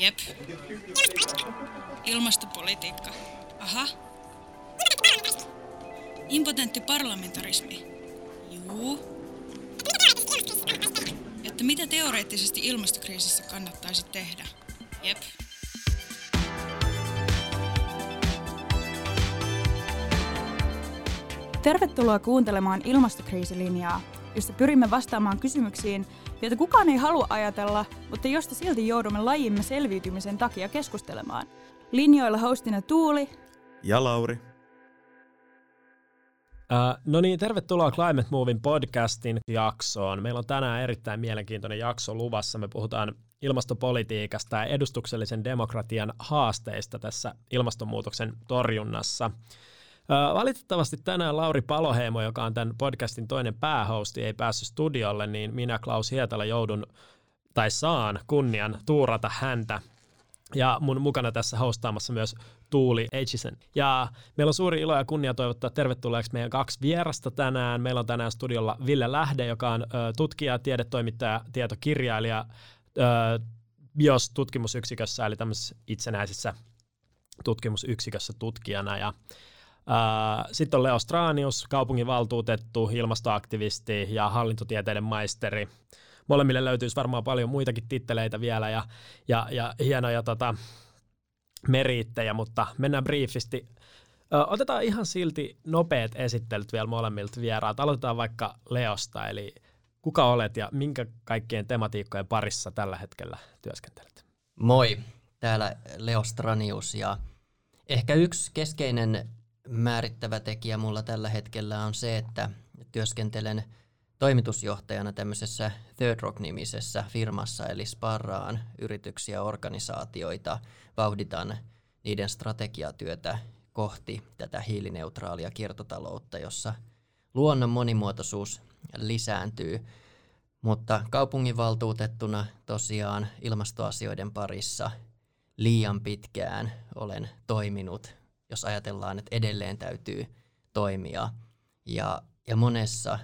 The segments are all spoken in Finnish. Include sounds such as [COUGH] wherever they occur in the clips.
Jep. Ilmastopolitiikka. Aha. Impotentti parlamentarismi. Juu. Että mitä teoreettisesti ilmastokriisissä kannattaisi tehdä. Jep. Tervetuloa kuuntelemaan ilmastokriisilinjaa, jossa pyrimme vastaamaan kysymyksiin, joita kukaan ei halua ajatella, mutta josta silti joudumme lajimme selviytymisen takia keskustelemaan. Linjoilla hostina Tuuli ja Lauri. Uh, no niin, tervetuloa Climate Movin podcastin jaksoon. Meillä on tänään erittäin mielenkiintoinen jakso luvassa. Me puhutaan ilmastopolitiikasta ja edustuksellisen demokratian haasteista tässä ilmastonmuutoksen torjunnassa. Valitettavasti tänään Lauri Paloheimo, joka on tämän podcastin toinen päähosti, ei päässyt studiolle, niin minä Klaus Hietala joudun tai saan kunnian tuurata häntä. Ja mun mukana tässä hostaamassa myös Tuuli Eitchisen. Ja meillä on suuri ilo ja kunnia toivottaa tervetulleeksi meidän kaksi vierasta tänään. Meillä on tänään studiolla Ville Lähde, joka on tutkija, tiedetoimittaja, tietokirjailija BIOS-tutkimusyksikössä, eli tämmöisessä itsenäisessä tutkimusyksikössä tutkijana. Ja sitten on Leo Stranius, kaupunginvaltuutettu, ilmastoaktivisti ja hallintotieteiden maisteri. Molemmille löytyisi varmaan paljon muitakin titteleitä vielä ja, ja, ja hienoja tota, meriittejä, mutta mennään briefisti. Otetaan ihan silti nopeat esittelyt vielä molemmilta vieraat. Aloitetaan vaikka Leosta, eli kuka olet ja minkä kaikkien tematiikkojen parissa tällä hetkellä työskentelet? Moi, täällä Leo Stranius ja ehkä yksi keskeinen määrittävä tekijä mulla tällä hetkellä on se, että työskentelen toimitusjohtajana tämmöisessä Third Rock-nimisessä firmassa, eli sparraan yrityksiä organisaatioita, vauhditan niiden strategiatyötä kohti tätä hiilineutraalia kiertotaloutta, jossa luonnon monimuotoisuus lisääntyy, mutta kaupunginvaltuutettuna tosiaan ilmastoasioiden parissa liian pitkään olen toiminut jos ajatellaan, että edelleen täytyy toimia. Ja, ja monessa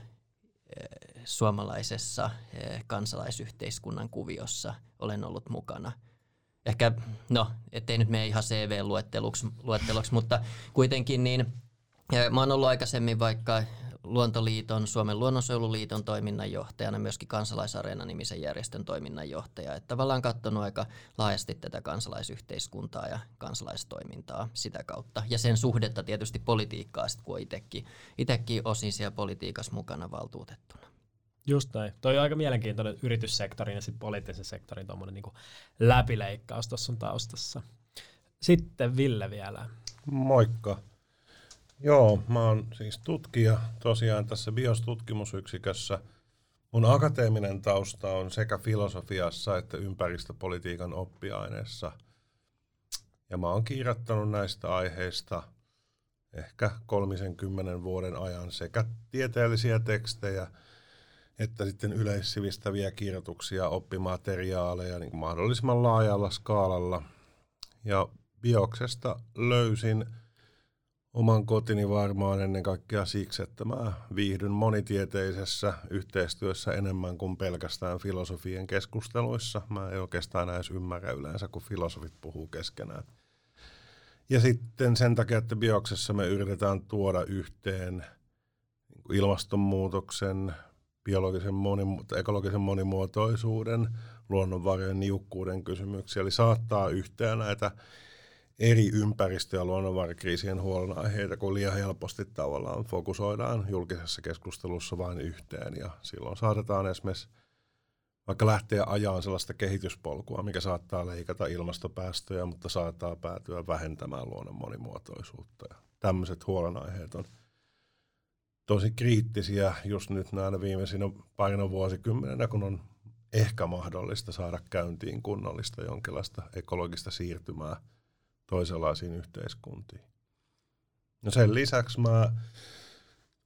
eh, suomalaisessa eh, kansalaisyhteiskunnan kuviossa olen ollut mukana. Ehkä, no, ettei nyt mene ihan CV-luetteluksi, luetteluksi, mutta kuitenkin niin, eh, mä oon ollut aikaisemmin vaikka Luontoliiton, Suomen luonnonsuojeluliiton toiminnanjohtajana, myöskin Kansalaisareena-nimisen järjestön toiminnanjohtaja. Että tavallaan katsonut aika laajasti tätä kansalaisyhteiskuntaa ja kansalaistoimintaa sitä kautta. Ja sen suhdetta tietysti politiikkaa, sit, kun on itsekin osin siellä politiikassa mukana valtuutettuna. Just näin. Toi on aika mielenkiintoinen yrityssektorin ja sitten poliittisen sektorin niin läpileikkaus tuossa sun taustassa. Sitten Ville vielä. Moikka. Joo, mä oon siis tutkija tosiaan tässä biostutkimusyksikössä. Mun akateeminen tausta on sekä filosofiassa että ympäristöpolitiikan oppiaineessa. Ja mä oon kirjoittanut näistä aiheista ehkä 30 vuoden ajan sekä tieteellisiä tekstejä että sitten yleissivistäviä kirjoituksia, oppimateriaaleja niin mahdollisimman laajalla skaalalla. Ja bioksesta löysin – oman kotini varmaan ennen kaikkea siksi, että mä viihdyn monitieteisessä yhteistyössä enemmän kuin pelkästään filosofien keskusteluissa. Mä en oikeastaan edes ymmärrä yleensä, kun filosofit puhuu keskenään. Ja sitten sen takia, että bioksessa me yritetään tuoda yhteen ilmastonmuutoksen, biologisen monimu- ekologisen monimuotoisuuden, luonnonvarojen niukkuuden kysymyksiä, eli saattaa yhteen näitä eri ympäristö- ja luonnonvarakriisien huolenaiheita, kun liian helposti tavallaan fokusoidaan julkisessa keskustelussa vain yhteen. Ja silloin saatetaan esimerkiksi vaikka lähteä ajaan sellaista kehityspolkua, mikä saattaa leikata ilmastopäästöjä, mutta saattaa päätyä vähentämään luonnon monimuotoisuutta. Ja tämmöiset huolenaiheet on tosi kriittisiä just nyt näinä viimeisinä parina vuosikymmenenä, kun on ehkä mahdollista saada käyntiin kunnollista jonkinlaista ekologista siirtymää – toisenlaisiin yhteiskuntiin. No sen lisäksi mä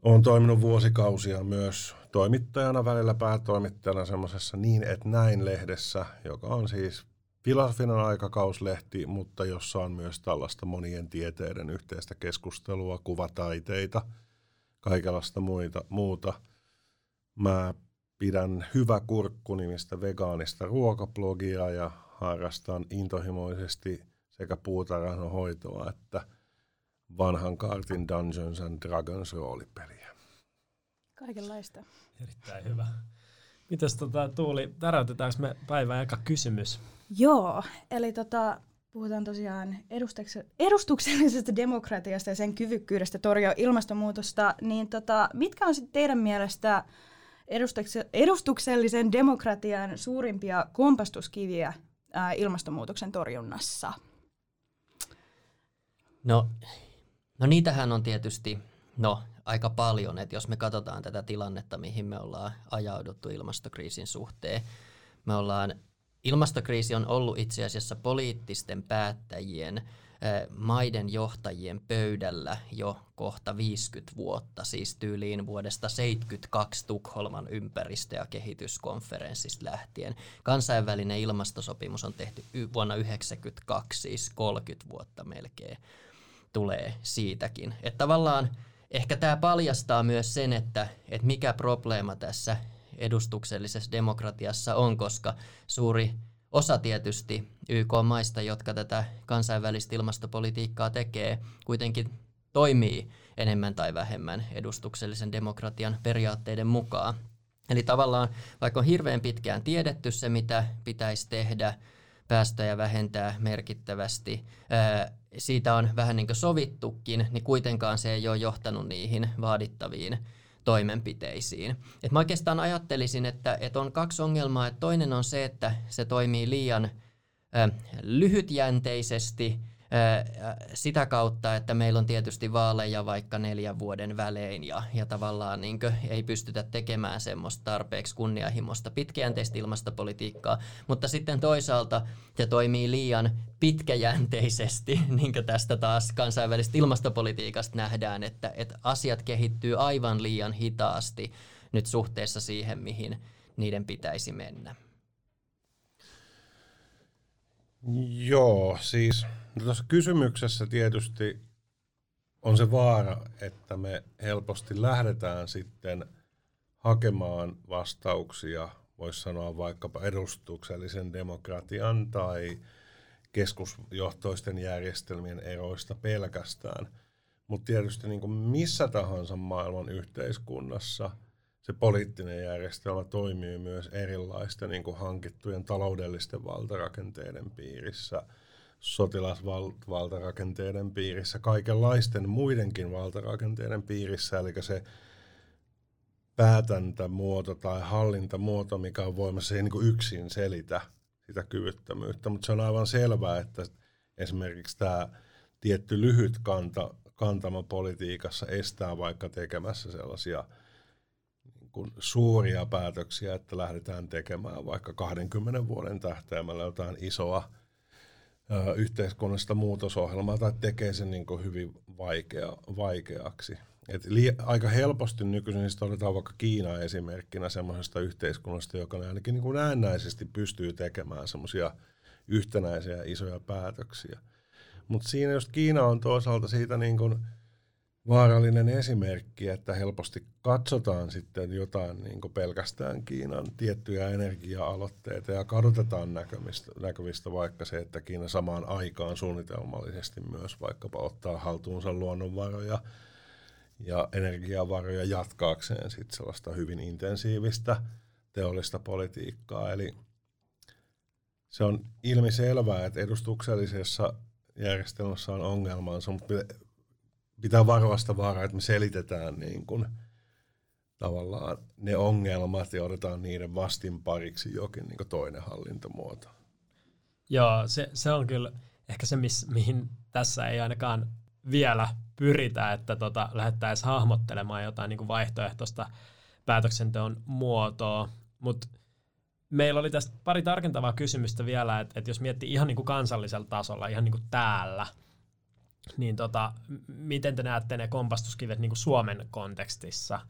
oon toiminut vuosikausia myös toimittajana, välillä päätoimittajana semmoisessa Niin et näin lehdessä, joka on siis filosofinen aikakauslehti, mutta jossa on myös tällaista monien tieteiden yhteistä keskustelua, kuvataiteita, kaikenlaista muita, muuta. Mä pidän Hyvä kurkku nimistä vegaanista ruokablogia ja harrastan intohimoisesti sekä puutarhan hoitoa että vanhan kartin Dungeons and Dragons roolipeliä. Kaikenlaista. Erittäin hyvä. Mitäs tota, Tuuli, täräytetäänkö me päivän eka kysymys? Joo, eli tota, puhutaan tosiaan edustuksellisesta demokratiasta ja sen kyvykkyydestä torjua ilmastonmuutosta, niin tota, mitkä on sitten teidän mielestä edustuksellisen demokratian suurimpia kompastuskiviä ää, ilmastonmuutoksen torjunnassa? No, no niitähän on tietysti no, aika paljon, että jos me katsotaan tätä tilannetta, mihin me ollaan ajauduttu ilmastokriisin suhteen, me ollaan Ilmastokriisi on ollut itse asiassa poliittisten päättäjien, maiden johtajien pöydällä jo kohta 50 vuotta, siis tyyliin vuodesta 72 Tukholman ympäristö- ja kehityskonferenssista lähtien. Kansainvälinen ilmastosopimus on tehty vuonna 1992, siis 30 vuotta melkein tulee siitäkin. Että tavallaan ehkä tämä paljastaa myös sen, että, että mikä probleema tässä edustuksellisessa demokratiassa on, koska suuri osa tietysti YK-maista, jotka tätä kansainvälistä ilmastopolitiikkaa tekee, kuitenkin toimii enemmän tai vähemmän edustuksellisen demokratian periaatteiden mukaan. Eli tavallaan vaikka on hirveän pitkään tiedetty se, mitä pitäisi tehdä, päästöjä vähentää merkittävästi, siitä on vähän niin kuin sovittukin, niin kuitenkaan se ei ole johtanut niihin vaadittaviin toimenpiteisiin. Et mä oikeastaan ajattelisin, että, että on kaksi ongelmaa. Et toinen on se, että se toimii liian äh, lyhytjänteisesti sitä kautta, että meillä on tietysti vaaleja vaikka neljän vuoden välein ja, ja tavallaan niin kuin, ei pystytä tekemään semmoista tarpeeksi kunnianhimoista pitkäjänteistä ilmastopolitiikkaa, mutta sitten toisaalta se toimii liian pitkäjänteisesti, [LAUGHS] niin kuin tästä taas kansainvälisestä ilmastopolitiikasta nähdään, että, että asiat kehittyy aivan liian hitaasti nyt suhteessa siihen, mihin niiden pitäisi mennä. Joo, siis no tuossa kysymyksessä tietysti on se vaara, että me helposti lähdetään sitten hakemaan vastauksia, voisi sanoa vaikkapa edustuksellisen demokratian tai keskusjohtoisten järjestelmien eroista pelkästään. Mutta tietysti niin missä tahansa maailman yhteiskunnassa se poliittinen järjestelmä toimii myös erilaisten niin kuin hankittujen taloudellisten valtarakenteiden piirissä, sotilasvaltarakenteiden piirissä, kaikenlaisten muidenkin valtarakenteiden piirissä, eli se päätäntämuoto tai hallintamuoto, mikä on voimassa, ei niin kuin yksin selitä sitä kyvyttömyyttä, mutta se on aivan selvää, että esimerkiksi tämä tietty lyhyt kanta, kantama politiikassa estää vaikka tekemässä sellaisia kuin suuria päätöksiä, että lähdetään tekemään vaikka 20 vuoden tähtäimellä jotain isoa yhteiskunnallista muutosohjelmaa tai tekee sen niin kuin hyvin vaikea, vaikeaksi. Et li- aika helposti nykyisin siis todetaan vaikka Kiina esimerkkinä semmoisesta yhteiskunnasta, joka ainakin niin kuin näennäisesti pystyy tekemään semmoisia yhtenäisiä isoja päätöksiä. Mutta siinä just Kiina on toisaalta siitä niin kuin vaarallinen esimerkki, että helposti katsotaan sitten jotain niin pelkästään Kiinan tiettyjä energia-aloitteita ja kadotetaan näkymistä, näkyvistä vaikka se, että Kiina samaan aikaan suunnitelmallisesti myös vaikkapa ottaa haltuunsa luonnonvaroja – ja energiavaroja jatkaakseen sit sellaista hyvin intensiivistä teollista politiikkaa. Eli se on ilmi selvää, että edustuksellisessa järjestelmässä on ongelmansa, mutta pitää varoa sitä vaaraa, että me selitetään niin kuin tavallaan ne ongelmat ja otetaan niiden vastinpariksi jokin niin toinen hallintomuoto. Joo, se, se on kyllä ehkä se, miss, mihin tässä ei ainakaan vielä pyritä, että tota, lähdettäisiin hahmottelemaan jotain niin vaihtoehtoista päätöksenteon muotoa, mutta meillä oli tästä pari tarkentavaa kysymystä vielä, että, että jos miettii ihan niin kuin kansallisella tasolla, ihan niin kuin täällä, niin tota, miten te näette ne kompastuskivet niin kuin Suomen kontekstissa?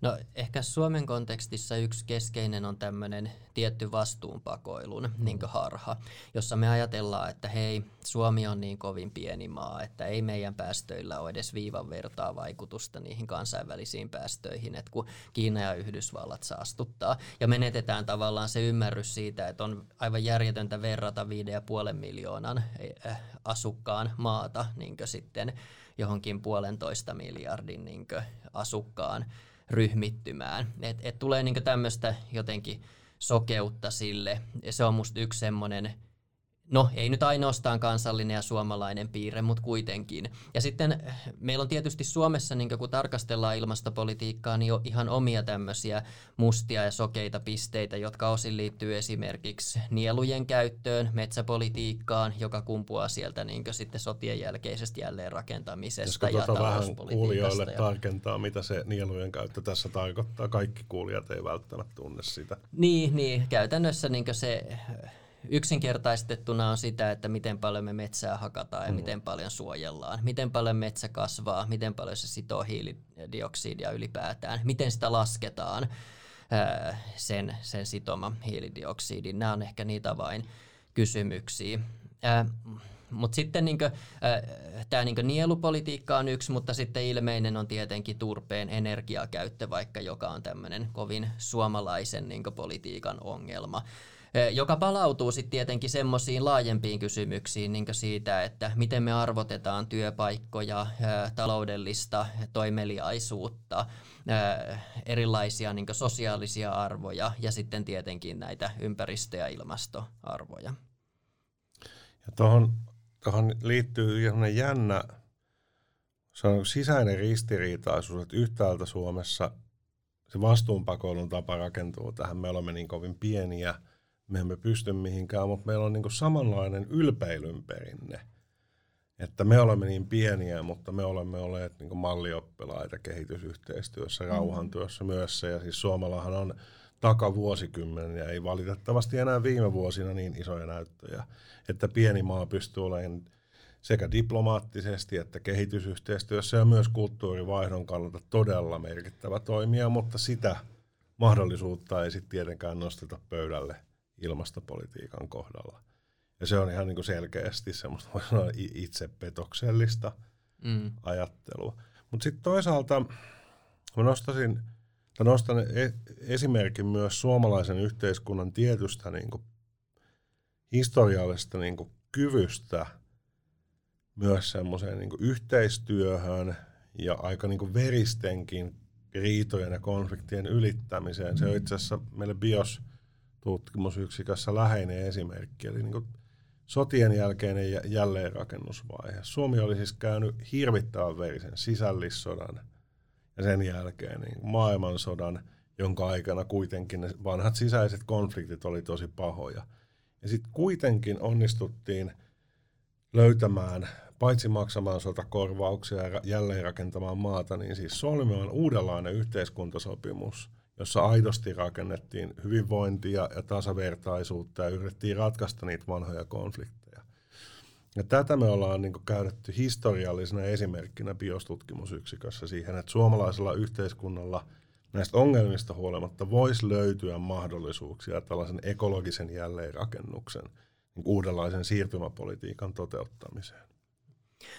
No ehkä Suomen kontekstissa yksi keskeinen on tämmöinen tietty vastuunpakoilun niin harha, jossa me ajatellaan, että hei, Suomi on niin kovin pieni maa, että ei meidän päästöillä ole edes viivan vertaa vaikutusta niihin kansainvälisiin päästöihin, että kun Kiina ja Yhdysvallat saastuttaa. Ja menetetään tavallaan se ymmärrys siitä, että on aivan järjetöntä verrata 5,5 miljoonan eh, asukkaan maata niin sitten johonkin puolentoista miljardin niin asukkaan ryhmittymään. Et, et tulee niin tämmöistä jotenkin sokeutta sille. Ja se on musta yksi semmoinen No, ei nyt ainoastaan kansallinen ja suomalainen piirre, mutta kuitenkin. Ja sitten eh, meillä on tietysti Suomessa, niin kun tarkastellaan ilmastopolitiikkaa, niin jo ihan omia tämmöisiä mustia ja sokeita pisteitä, jotka osin liittyy esimerkiksi nielujen käyttöön, metsäpolitiikkaan, joka kumpuaa sieltä niin sitten sotien jälkeisestä jälleenrakentamisesta ja tuota vähän kuulijoille ja... tarkentaa, mitä se nielujen käyttö tässä tarkoittaa. Kaikki kuulijat ei välttämättä tunne sitä. Niin, niin käytännössä niin se yksinkertaistettuna on sitä, että miten paljon me metsää hakataan ja mm. miten paljon suojellaan, miten paljon metsä kasvaa, miten paljon se sitoo hiilidioksidia ylipäätään, miten sitä lasketaan sen, sen sitoma hiilidioksidin. Nämä on ehkä niitä vain kysymyksiä. Mutta sitten niin tämä niin nielupolitiikka on yksi, mutta sitten ilmeinen on tietenkin turpeen energiakäyttö, vaikka joka on tämmöinen kovin suomalaisen niin politiikan ongelma joka palautuu sitten tietenkin semmoisiin laajempiin kysymyksiin niin siitä, että miten me arvotetaan työpaikkoja, taloudellista toimeliaisuutta, erilaisia niin sosiaalisia arvoja ja sitten tietenkin näitä ympäristö- ja ilmastoarvoja. Ja tuohon, tuohon liittyy jännä se on sisäinen ristiriitaisuus, että yhtäältä Suomessa se vastuunpakoilun tapa rakentuu tähän. Me olemme niin kovin pieniä – me emme pysty mihinkään, mutta meillä on niin samanlainen ylpeilyn perinne. Että me olemme niin pieniä, mutta me olemme olleet niin mallioppilaita kehitysyhteistyössä, mm. rauhantyössä myös. Ja siis Suomallahan on takavuosikymmenen ja ei valitettavasti enää viime vuosina niin isoja näyttöjä, että pieni maa pystyy olemaan sekä diplomaattisesti että kehitysyhteistyössä ja myös kulttuurivaihdon kannalta todella merkittävä toimija, mutta sitä mahdollisuutta ei sitten tietenkään nosteta pöydälle – ilmastopolitiikan kohdalla. Ja se on ihan niin kuin selkeästi semmoista voi sanoa itsepetoksellista mm. ajattelua. Mutta sitten toisaalta mä nostasin, tai nostan e- esimerkin myös suomalaisen yhteiskunnan tietystä niin kuin historiallisesta niin kuin kyvystä myös semmoiseen niin yhteistyöhön ja aika niin kuin veristenkin riitojen ja konfliktien ylittämiseen. Se on itse asiassa meille BIOS – tutkimusyksikössä läheinen esimerkki, eli niin sotien jälkeinen jälleenrakennusvaihe. Suomi oli siis käynyt hirvittävän verisen sisällissodan ja sen jälkeen niin maailmansodan, jonka aikana kuitenkin ne vanhat sisäiset konfliktit oli tosi pahoja. Ja sitten kuitenkin onnistuttiin löytämään, paitsi maksamaan sotakorvauksia ja jälleenrakentamaan maata, niin siis solmimaan uudenlainen yhteiskuntasopimus – jossa aidosti rakennettiin hyvinvointia ja tasavertaisuutta ja yritettiin ratkaista niitä vanhoja konflikteja. Ja tätä me ollaan niin käytetty historiallisena esimerkkinä biostutkimusyksikössä siihen, että suomalaisella yhteiskunnalla näistä ongelmista huolimatta voisi löytyä mahdollisuuksia tällaisen ekologisen jälleenrakennuksen niin uudenlaisen siirtymäpolitiikan toteuttamiseen.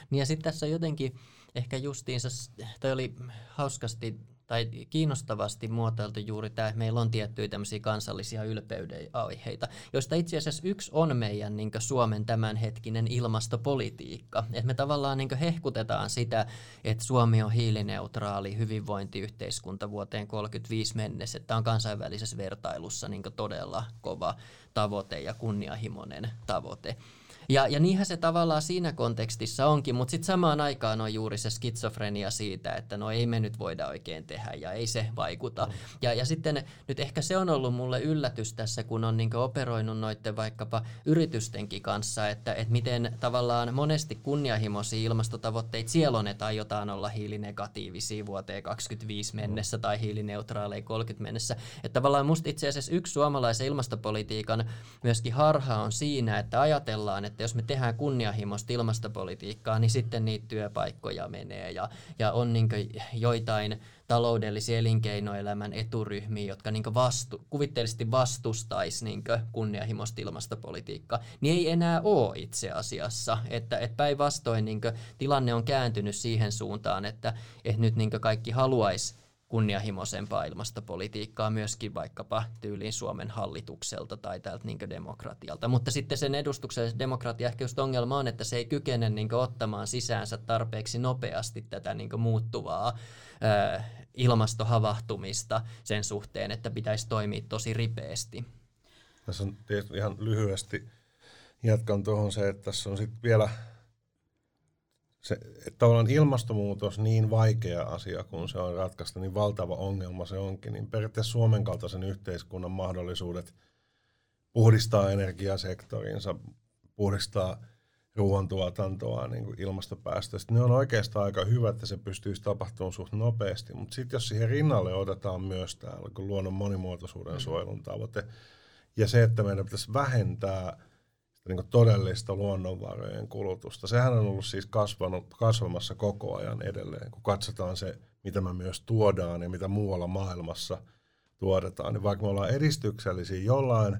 Niin ja sitten tässä jotenkin ehkä justiinsa, toi oli hauskasti tai kiinnostavasti muotoiltu juuri tämä, että meillä on tiettyjä tämmöisiä kansallisia ylpeyden aiheita, joista itse asiassa yksi on meidän niin Suomen tämänhetkinen ilmastopolitiikka. Että me tavallaan niin hehkutetaan sitä, että Suomi on hiilineutraali hyvinvointiyhteiskunta vuoteen 35 mennessä, että tämä on kansainvälisessä vertailussa niin todella kova tavoite ja kunnianhimoinen tavoite. Ja, ja niinhän se tavallaan siinä kontekstissa onkin, mutta sitten samaan aikaan on juuri se skitsofrenia siitä, että no ei me nyt voida oikein tehdä ja ei se vaikuta. Mm. Ja, ja sitten nyt ehkä se on ollut mulle yllätys tässä, kun on niin operoinut noiden vaikkapa yritystenkin kanssa, että, että miten tavallaan monesti kunnianhimoisia ilmastotavoitteita siellä on, että aiotaan olla hiilinegatiivisia vuoteen 2025 mennessä tai hiilineutraaleja 30 mennessä. Että tavallaan musta itse asiassa yksi suomalaisen ilmastopolitiikan myöskin harha on siinä, että ajatellaan, että että jos me tehdään kunnianhimoista ilmastopolitiikkaa, niin sitten niitä työpaikkoja menee ja, ja on niin joitain taloudellisia elinkeinoelämän eturyhmiä, jotka niin vastu, kuvitteellisesti vastustaisi niin kunnianhimoista ilmastopolitiikkaa, niin ei enää ole itse asiassa. Että, että päinvastoin niin tilanne on kääntynyt siihen suuntaan, että, että nyt niin kaikki haluaisi kunnianhimoisempaa ilmastopolitiikkaa myöskin vaikkapa tyyliin Suomen hallitukselta tai täältä niin demokratialta. Mutta sitten sen edustuksellisen demokratia ehkä just ongelma on, että se ei kykene niin ottamaan sisäänsä tarpeeksi nopeasti tätä niin muuttuvaa ö, ilmastohavahtumista sen suhteen, että pitäisi toimia tosi ripeästi. Tässä on ihan lyhyesti jatkan tuohon se, että tässä on sitten vielä se, että tavallaan ilmastonmuutos niin vaikea asia, kun se on ratkaista, niin valtava ongelma se onkin, niin periaatteessa Suomen kaltaisen yhteiskunnan mahdollisuudet puhdistaa energiasektorinsa, puhdistaa ruoantuotantoa niin kuin ilmastopäästöistä, ne on oikeastaan aika hyvä, että se pystyisi tapahtumaan suht nopeasti, mutta sitten jos siihen rinnalle otetaan myös tämä luonnon monimuotoisuuden mm. suojelun tavoite, ja se, että meidän pitäisi vähentää – niin todellista luonnonvarojen kulutusta. Sehän on ollut siis kasvanut, kasvamassa koko ajan edelleen, kun katsotaan se, mitä me myös tuodaan ja mitä muualla maailmassa tuotetaan. Niin vaikka me ollaan edistyksellisiä jollain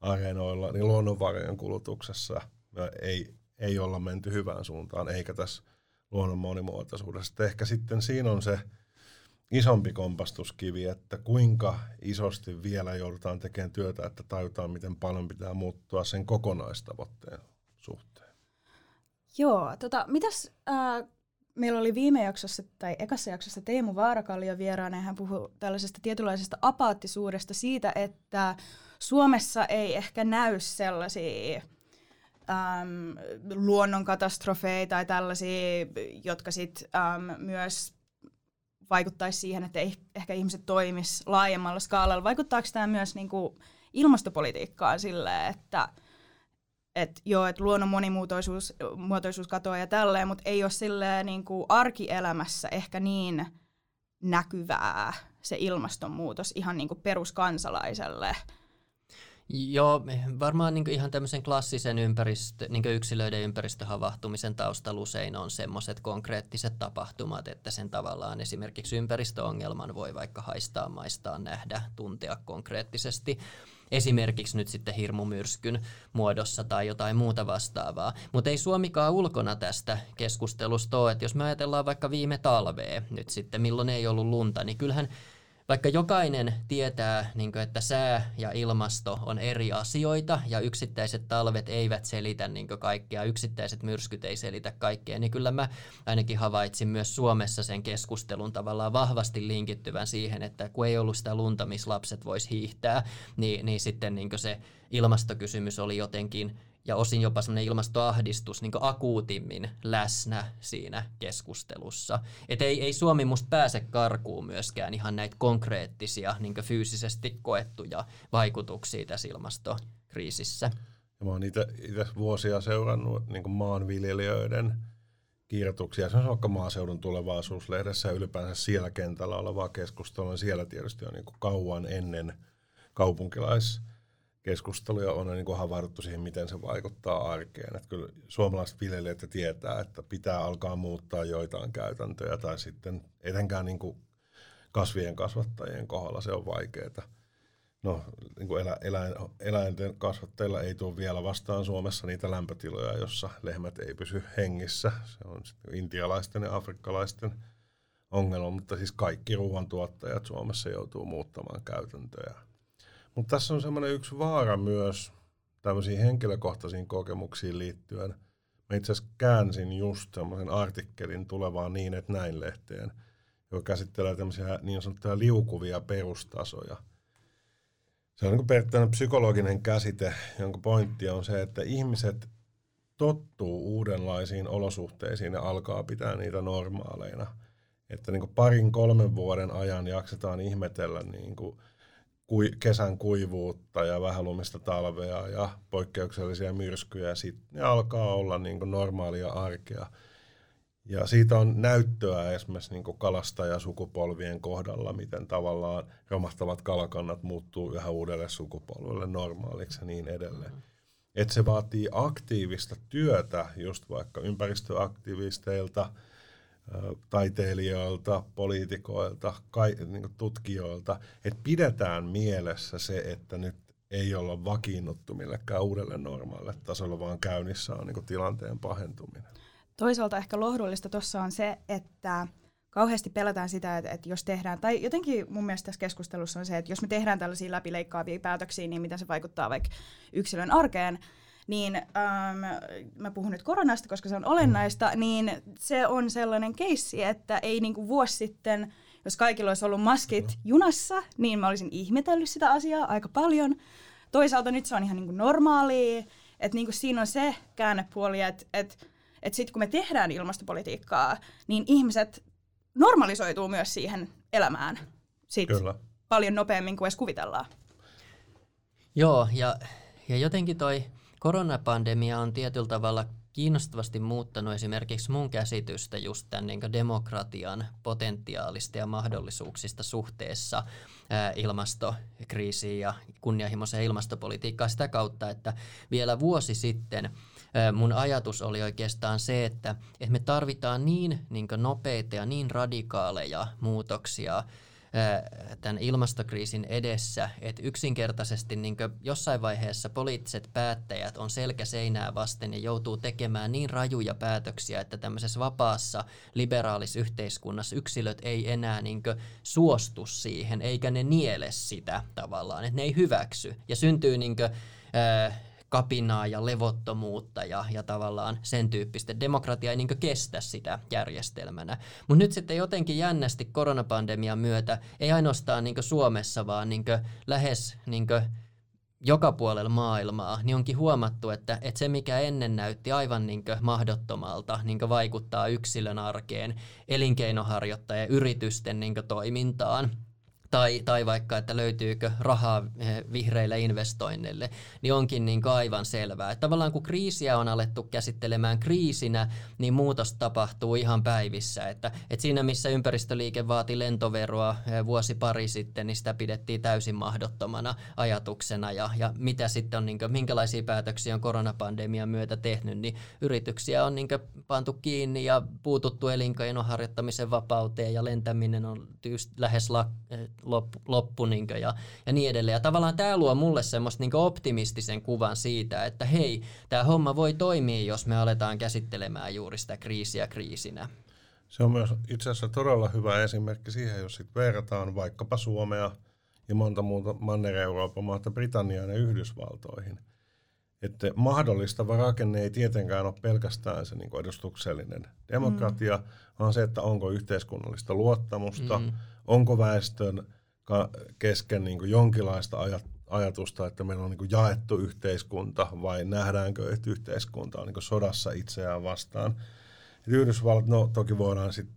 areenoilla, niin luonnonvarojen kulutuksessa me ei, ei olla menty hyvään suuntaan, eikä tässä luonnon monimuotoisuudessa. Ehkä sitten siinä on se isompi kompastuskivi, että kuinka isosti vielä joudutaan tekemään työtä, että tajutaan, miten paljon pitää muuttua sen kokonaistavoitteen suhteen. Joo, tota, mitäs äh, meillä oli viime jaksossa tai ekassa jaksossa Teemu Vaarakallio vieraana ja hän puhui tällaisesta tietynlaisesta apaattisuudesta siitä, että Suomessa ei ehkä näy sellaisia äm, luonnonkatastrofeja tai tällaisia, jotka sitten myös vaikuttaisi siihen, että ei, ehkä ihmiset toimis laajemmalla skaalalla. Vaikuttaako tämä myös niin kuin ilmastopolitiikkaan silleen, että et joo, että luonnon monimuotoisuus muotoisuus katoaa ja tälleen, mutta ei ole silleen niin kuin arkielämässä ehkä niin näkyvää se ilmastonmuutos ihan niin kuin peruskansalaiselle. Joo, varmaan niin ihan tämmöisen klassisen ympäristö, niin yksilöiden ympäristöhavahtumisen taustalla usein on semmoiset konkreettiset tapahtumat, että sen tavallaan esimerkiksi ympäristöongelman voi vaikka haistaa, maistaa, nähdä, tuntea konkreettisesti esimerkiksi nyt sitten hirmumyrskyn muodossa tai jotain muuta vastaavaa. Mutta ei Suomikaan ulkona tästä keskustelusta ole, että jos me ajatellaan vaikka viime talvea nyt sitten, milloin ei ollut lunta, niin kyllähän vaikka jokainen tietää, niin kuin, että sää ja ilmasto on eri asioita ja yksittäiset talvet eivät selitä niin kaikkea, yksittäiset myrskyt ei selitä kaikkea, niin kyllä mä ainakin havaitsin myös Suomessa sen keskustelun tavallaan vahvasti linkittyvän siihen, että kun ei ollut sitä lunta, missä lapset vois hiihtää, niin, niin sitten niin se ilmastokysymys oli jotenkin ja osin jopa semmoinen ilmastoahdistus niin akuutimmin läsnä siinä keskustelussa. Et ei, ei Suomi musta pääse karkuun myöskään ihan näitä konkreettisia niin fyysisesti koettuja vaikutuksia tässä ilmastokriisissä. Ja mä oon itse vuosia seurannut niin maanviljelijöiden kirjoituksia. Se on vaikka maaseudun tulevaisuuslehdessä ja ylipäänsä siellä kentällä olevaa keskustelua. Siellä tietysti on niin kauan ennen kaupunkilais- keskusteluja on niin kuin havahduttu siihen, miten se vaikuttaa arkeen. Että kyllä suomalaiset viljelijät tietää, että pitää alkaa muuttaa joitain käytäntöjä tai sitten etenkään niin kuin kasvien kasvattajien kohdalla se on vaikeaa. No, niin kuin elä, eläin, eläinten kasvattajilla ei tule vielä vastaan Suomessa niitä lämpötiloja, jossa lehmät ei pysy hengissä. Se on intialaisten ja afrikkalaisten ongelma, mutta siis kaikki ruoantuottajat Suomessa joutuu muuttamaan käytäntöjä mutta tässä on semmoinen yksi vaara myös tämmöisiin henkilökohtaisiin kokemuksiin liittyen. Mä itse asiassa käänsin just semmoisen artikkelin tulevaan niin, että näin lehteen, joka käsittelee tämmöisiä niin sanottuja liukuvia perustasoja. Se on niin periaatteessa psykologinen käsite, jonka pointti on se, että ihmiset tottuu uudenlaisiin olosuhteisiin ja alkaa pitää niitä normaaleina. Että niin parin kolmen vuoden ajan jaksetaan ihmetellä niin kuin kui, kesän kuivuutta ja vähälumista talvea ja poikkeuksellisia myrskyjä, sitten ne alkaa olla niin kuin normaalia arkea. Ja siitä on näyttöä esimerkiksi niin kalastajasukupolvien kohdalla, miten tavallaan romahtavat kalakannat muuttuu yhä uudelle sukupolvelle normaaliksi ja niin edelleen. että se vaatii aktiivista työtä just vaikka ympäristöaktivisteilta, taiteilijoilta, poliitikoilta, niin tutkijoilta, että pidetään mielessä se, että nyt ei olla vakiinnuttu millekään uudelle normaalille tasolle, vaan käynnissä on niin tilanteen pahentuminen. Toisaalta ehkä lohdullista tuossa on se, että kauheasti pelätään sitä, että, että jos tehdään, tai jotenkin mun mielestä tässä keskustelussa on se, että jos me tehdään tällaisia läpileikkaavia päätöksiä, niin mitä se vaikuttaa vaikka yksilön arkeen, niin ähm, mä puhun nyt koronasta, koska se on olennaista, niin se on sellainen keissi, että ei niinku vuosi sitten, jos kaikilla olisi ollut maskit junassa, niin mä olisin ihmetellyt sitä asiaa aika paljon. Toisaalta nyt se on ihan niinku normaalia, että niinku siinä on se käännepuoli, että et, et sitten kun me tehdään ilmastopolitiikkaa, niin ihmiset normalisoituu myös siihen elämään sit Kyllä. paljon nopeammin kuin edes kuvitellaan. Joo, ja, ja jotenkin toi koronapandemia on tietyllä tavalla kiinnostavasti muuttanut esimerkiksi mun käsitystä just tämän niin demokratian potentiaalista ja mahdollisuuksista suhteessa ilmastokriisiin ja kunnianhimoiseen ilmastopolitiikkaan sitä kautta, että vielä vuosi sitten mun ajatus oli oikeastaan se, että, että me tarvitaan niin, niin nopeita ja niin radikaaleja muutoksia tämän ilmastokriisin edessä, että yksinkertaisesti niin jossain vaiheessa poliittiset päättäjät on selkä seinää vasten ja joutuu tekemään niin rajuja päätöksiä, että tämmöisessä vapaassa liberaalis yhteiskunnassa yksilöt ei enää niin suostu siihen, eikä ne niele sitä tavallaan, että ne ei hyväksy. Ja syntyy niin kuin, kapinaa ja levottomuutta ja, ja tavallaan sen tyyppistä. Demokratia ei niin kestä sitä järjestelmänä. Mutta nyt sitten jotenkin jännästi koronapandemian myötä, ei ainoastaan niin Suomessa, vaan niin lähes niin joka puolella maailmaa, niin onkin huomattu, että, että se mikä ennen näytti aivan niin mahdottomalta niin vaikuttaa yksilön arkeen, elinkeinoharjoittajien yritysten niin toimintaan, tai, tai vaikka, että löytyykö rahaa eh, vihreille investoinneille, niin onkin niin aivan selvää. Että tavallaan kun kriisiä on alettu käsittelemään kriisinä, niin muutos tapahtuu ihan päivissä. Että, että siinä missä ympäristöliike vaati lentoveroa eh, vuosi pari sitten, niin sitä pidettiin täysin mahdottomana ajatuksena. Ja, ja mitä sitten on, niin kuin, minkälaisia päätöksiä on koronapandemian myötä tehnyt, niin yrityksiä on niin pantu kiinni ja puututtu elinkeinon harjoittamisen vapauteen ja lentäminen on tyys, lähes lak, eh, loppu, loppu niin ja, ja niin edelleen. Ja tavallaan tämä luo mulle semmoista niin optimistisen kuvan siitä, että hei, tämä homma voi toimia, jos me aletaan käsittelemään juuri sitä kriisiä kriisinä. Se on myös itse asiassa todella hyvä esimerkki siihen, jos sit verrataan vaikkapa Suomea ja monta muuta Manner-Euroopan maata Britanniaan ja Yhdysvaltoihin. Että mahdollistava rakenne ei tietenkään ole pelkästään se niin edustuksellinen demokratia, mm. vaan se, että onko yhteiskunnallista luottamusta, mm. onko väestön kesken niin kuin jonkinlaista ajatusta, että meillä on niin kuin jaettu yhteiskunta vai nähdäänkö, että yhteiskunta on niin kuin sodassa itseään vastaan. Et Yhdysvallat, no toki voidaan sitten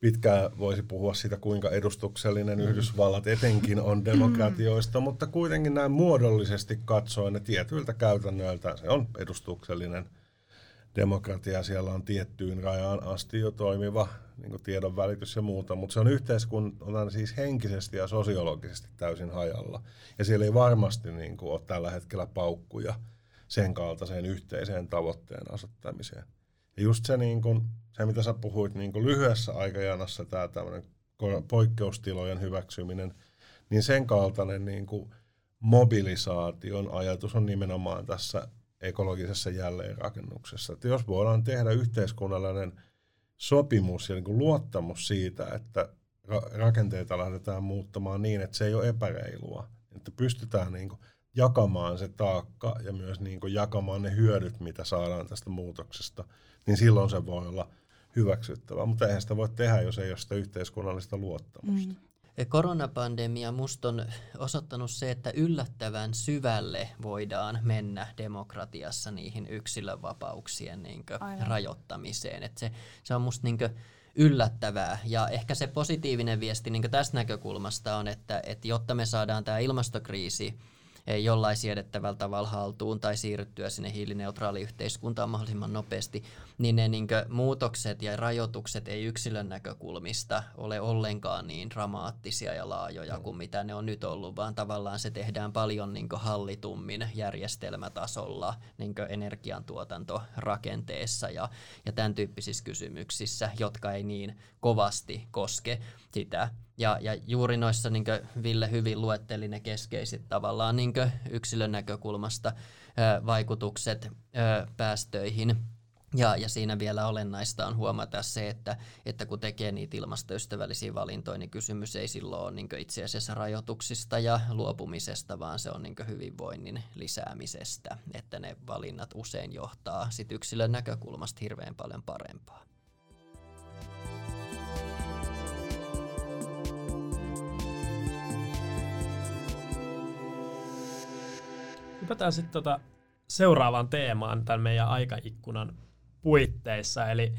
pitkään voisi puhua siitä, kuinka edustuksellinen mm. Yhdysvallat etenkin on demokratioista, mm. mutta kuitenkin näin muodollisesti katsoen ne tietyiltä käytännöiltä se on edustuksellinen – demokratia siellä on tiettyyn rajaan asti jo toimiva niin tiedon välitys ja muuta, mutta se on yhteiskunnan siis henkisesti ja sosiologisesti täysin hajalla. Ja siellä ei varmasti niin kuin, ole tällä hetkellä paukkuja sen kaltaiseen yhteiseen tavoitteen asettamiseen. Ja just se, niin kuin, se mitä sä puhuit niin kuin lyhyessä aikajanassa, tämä tämmöinen poikkeustilojen hyväksyminen, niin sen kaltainen niin kuin mobilisaation ajatus on nimenomaan tässä ekologisessa jälleenrakennuksessa. Että jos voidaan tehdä yhteiskunnallinen sopimus ja niin kuin luottamus siitä, että ra- rakenteita lähdetään muuttamaan niin, että se ei ole epäreilua, että pystytään niin kuin jakamaan se taakka ja myös niin kuin jakamaan ne hyödyt, mitä saadaan tästä muutoksesta, niin silloin se voi olla hyväksyttävä. Mutta eihän sitä voi tehdä, jos ei ole sitä yhteiskunnallista luottamusta. Mm. Koronapandemia musta on osoittanut se, että yllättävän syvälle voidaan mennä demokratiassa niihin yksilönvapauksien niin rajoittamiseen. Et se, se on musta niin yllättävää. Ja ehkä se positiivinen viesti niin tästä näkökulmasta on, että, että jotta me saadaan tämä ilmastokriisi jollain siedettävällä tavalla haltuun tai siirryttyä sinne hiilineutraaliyhteiskuntaan mahdollisimman nopeasti, niin ne niin muutokset ja rajoitukset ei yksilön näkökulmista ole ollenkaan niin dramaattisia ja laajoja kuin mitä ne on nyt ollut, vaan tavallaan se tehdään paljon niin hallitummin järjestelmätasolla niin energiantuotantorakenteessa ja, ja tämän tyyppisissä kysymyksissä, jotka ei niin kovasti koske sitä. Ja, ja juuri noissa niin Ville hyvin luetteli ne keskeiset tavallaan niin yksilön näkökulmasta ö, vaikutukset ö, päästöihin. Ja, ja siinä vielä olennaista on huomata se, että, että kun tekee niitä ilmastoystävällisiä valintoja, niin kysymys ei silloin ole niin itse asiassa rajoituksista ja luopumisesta, vaan se on niin hyvinvoinnin lisäämisestä, että ne valinnat usein johtaa sit yksilön näkökulmasta hirveän paljon parempaa. Hypätään sitten tota seuraavaan teemaan tämän meidän aikaikkunan puitteissa. Eli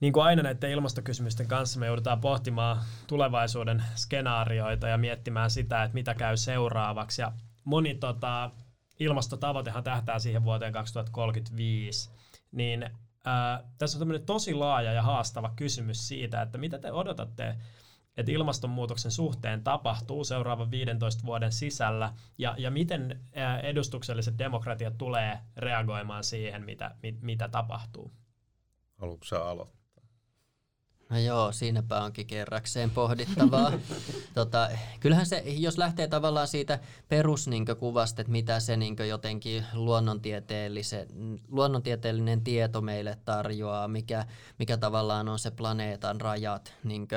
niin kuin aina näiden ilmastokysymysten kanssa me joudutaan pohtimaan tulevaisuuden skenaarioita ja miettimään sitä, että mitä käy seuraavaksi. Ja moni tota, ilmastotavoitehan tähtää siihen vuoteen 2035. Niin ää, tässä on tämmöinen tosi laaja ja haastava kysymys siitä, että mitä te odotatte että ilmastonmuutoksen suhteen tapahtuu seuraavan 15 vuoden sisällä ja, ja miten edustukselliset demokratiat tulee reagoimaan siihen, mitä, mit, mitä tapahtuu? Haluatko aloittaa? No joo, siinäpä onkin kerrakseen pohdittavaa. [LAUGHS] tota, kyllähän se, jos lähtee tavallaan siitä peruskuvasta, että mitä se niin jotenkin luonnontieteellinen tieto meille tarjoaa, mikä, mikä tavallaan on se planeetan rajat niin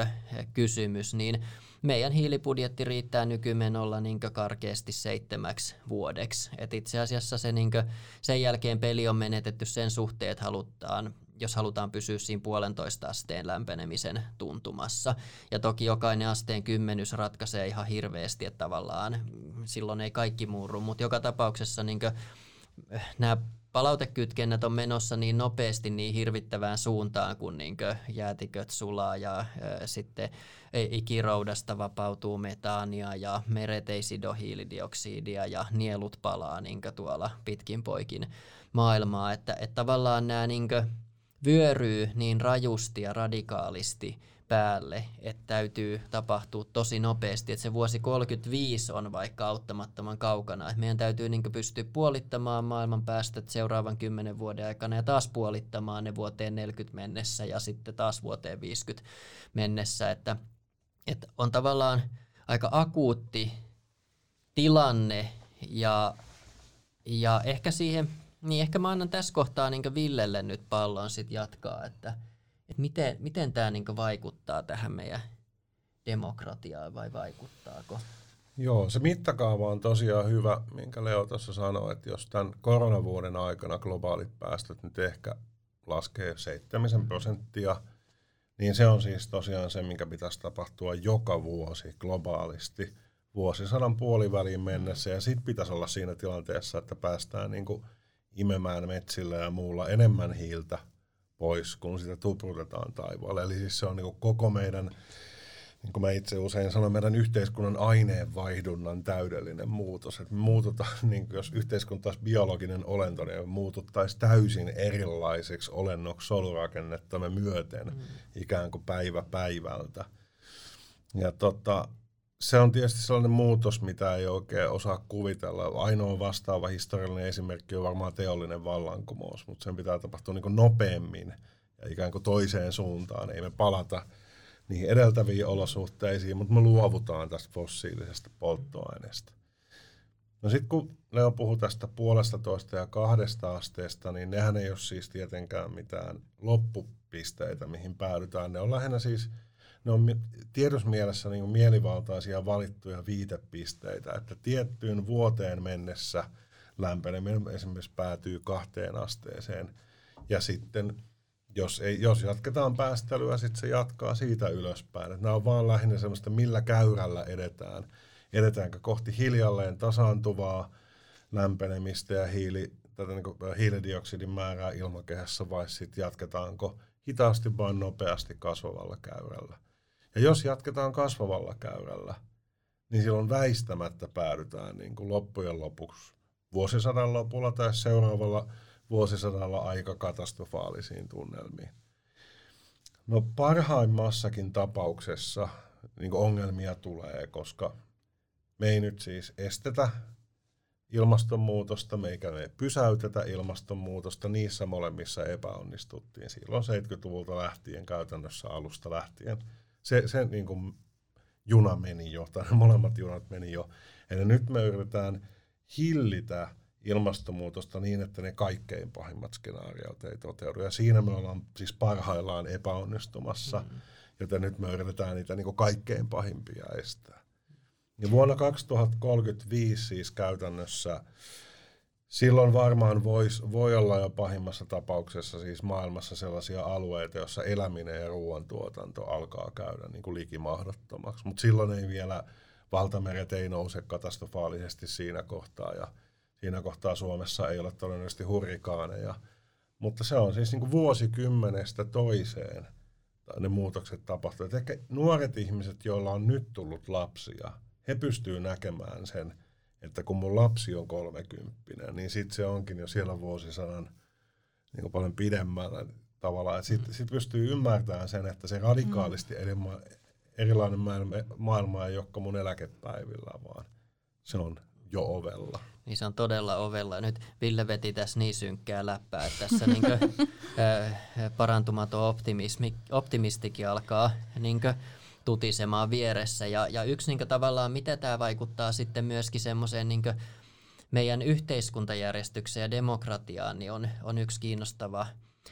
kysymys, niin meidän hiilibudjetti riittää nykymenolla niin karkeasti seitsemäksi vuodeksi. Et itse asiassa se, niin sen jälkeen peli on menetetty sen suhteen, että halutaan jos halutaan pysyä siinä puolentoista asteen lämpenemisen tuntumassa. Ja toki jokainen asteen kymmenys ratkaisee ihan hirveästi, että tavallaan silloin ei kaikki muurru, mutta joka tapauksessa niin eh, nämä palautekytkennät on menossa niin nopeasti niin hirvittävään suuntaan, kun niin jäätiköt sulaa ja ä, eh, sitten ikiroudasta vapautuu metaania ja meret ei sido hiilidioksidia ja nielut palaa niin tuolla pitkin poikin maailmaa. Että, että tavallaan nämä niin vyöryy niin rajusti ja radikaalisti päälle, että täytyy tapahtua tosi nopeasti, että se vuosi 35 on vaikka auttamattoman kaukana, että meidän täytyy niin pystyä puolittamaan maailman päästöt seuraavan kymmenen vuoden aikana ja taas puolittamaan ne vuoteen 40 mennessä ja sitten taas vuoteen 50 mennessä, että, että on tavallaan aika akuutti tilanne ja, ja ehkä siihen niin ehkä mä annan tässä kohtaa niin Villelle nyt pallon sit jatkaa, että, että miten, miten tämä niin vaikuttaa tähän meidän demokratiaan vai vaikuttaako? Joo, se mittakaava on tosiaan hyvä, minkä Leo tuossa sanoi, että jos tämän koronavuoden aikana globaalit päästöt nyt ehkä laskee 7 prosenttia, niin se on siis tosiaan se, minkä pitäisi tapahtua joka vuosi globaalisti vuosisadan puoliväliin mennessä, ja sitten pitäisi olla siinä tilanteessa, että päästään niin kuin imemään metsillä ja muulla enemmän hiiltä pois, kun sitä tuprutetaan taivaalle. Eli siis se on niin koko meidän, niin kuin mä itse usein sanon, meidän yhteiskunnan aineenvaihdunnan täydellinen muutos. Että muututaan, [LAUGHS] niin jos yhteiskunta olisi biologinen olento, niin muututtaisiin täysin erilaiseksi olennoksi solurakennettamme myöten, mm. ikään kuin päivä päivältä. Ja tota, se on tietysti sellainen muutos, mitä ei oikein osaa kuvitella. Ainoa vastaava historiallinen esimerkki on varmaan teollinen vallankumous, mutta sen pitää tapahtua niin nopeammin ja ikään kuin toiseen suuntaan. Ei me palata niihin edeltäviin olosuhteisiin, mutta me luovutaan tästä fossiilisesta polttoaineesta. No sitten kun Leo puhuu tästä puolesta toista ja kahdesta asteesta, niin nehän ei ole siis tietenkään mitään loppupisteitä, mihin päädytään. Ne on lähinnä siis – ne on tiedosmielessä niin mielivaltaisia valittuja viitepisteitä, että tiettyyn vuoteen mennessä lämpeneminen esimerkiksi päätyy kahteen asteeseen. Ja sitten jos, ei, jos jatketaan päästelyä, sitten se jatkaa siitä ylöspäin. Että nämä on vaan lähinnä semmoista, millä käyrällä edetään. Edetäänkö kohti hiljalleen tasaantuvaa lämpenemistä ja hiili, tätä niin hiilidioksidin määrää ilmakehässä vai sitten jatketaanko hitaasti vai nopeasti kasvavalla käyrällä. Ja jos jatketaan kasvavalla käyrällä, niin silloin väistämättä päädytään niin kuin loppujen lopuksi vuosisadan lopulla tai seuraavalla vuosisadalla aika katastrofaalisiin tunnelmiin. No parhaimmassakin tapauksessa niin ongelmia tulee, koska me ei nyt siis estetä ilmastonmuutosta, meikä me ei pysäytetä ilmastonmuutosta, niissä molemmissa epäonnistuttiin silloin 70-luvulta lähtien, käytännössä alusta lähtien. Se, se niin kuin juna meni jo, tai [LAUGHS] molemmat junat meni jo. Eli nyt me yritetään hillitä ilmastonmuutosta niin, että ne kaikkein pahimmat skenaariot ei toteudu. Ja siinä me ollaan siis parhaillaan epäonnistumassa, mm. joten nyt me yritetään niitä niin kuin kaikkein pahimpia estää. Ja vuonna 2035 siis käytännössä silloin varmaan vois, voi olla jo pahimmassa tapauksessa siis maailmassa sellaisia alueita, joissa eläminen ja ruoantuotanto alkaa käydä niin kuin likimahdottomaksi. Mutta silloin ei vielä, valtameret ei nouse katastrofaalisesti siinä kohtaa ja siinä kohtaa Suomessa ei ole todennäköisesti hurrikaaneja. Mutta se on siis niin kuin vuosikymmenestä toiseen ne muutokset tapahtuvat. Ehkä nuoret ihmiset, joilla on nyt tullut lapsia – he pystyy näkemään sen, että kun mun lapsi on kolmekymppinen, niin sitten se onkin jo siellä vuosisadan niin kuin paljon pidemmällä tavalla. Sitten sit pystyy ymmärtämään sen, että se radikaalisti mm. eri, erilainen maailma, maailma ei ole mun eläkepäivillä, vaan se on jo ovella. Niin se on todella ovella. Nyt Ville veti tässä niin synkkää läppää, että tässä niinkö, [LAUGHS] äh, parantumaton optimismi, optimistikin alkaa niinkö, tutisemaan vieressä. Ja, ja yksi niin tavallaan, mitä tämä vaikuttaa sitten myöskin semmoiseen niin meidän yhteiskuntajärjestykseen ja demokratiaan, niin on, on yksi kiinnostava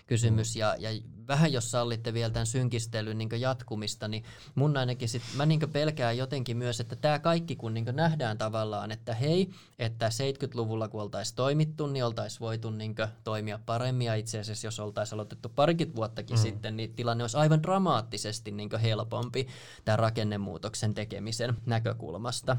kysymys. Mm. Ja, ja vähän jos sallitte vielä tämän synkistelyn niin jatkumista, niin mun ainakin sit, mä niin pelkään jotenkin myös, että tämä kaikki kun niin nähdään tavallaan, että hei, että 70-luvulla kun oltaisiin toimittu, niin oltaisiin voitu niin toimia paremmin. Ja itse asiassa jos oltaisiin aloitettu parikymmentä vuottakin mm. sitten, niin tilanne olisi aivan dramaattisesti niin helpompi tämän rakennemuutoksen tekemisen näkökulmasta.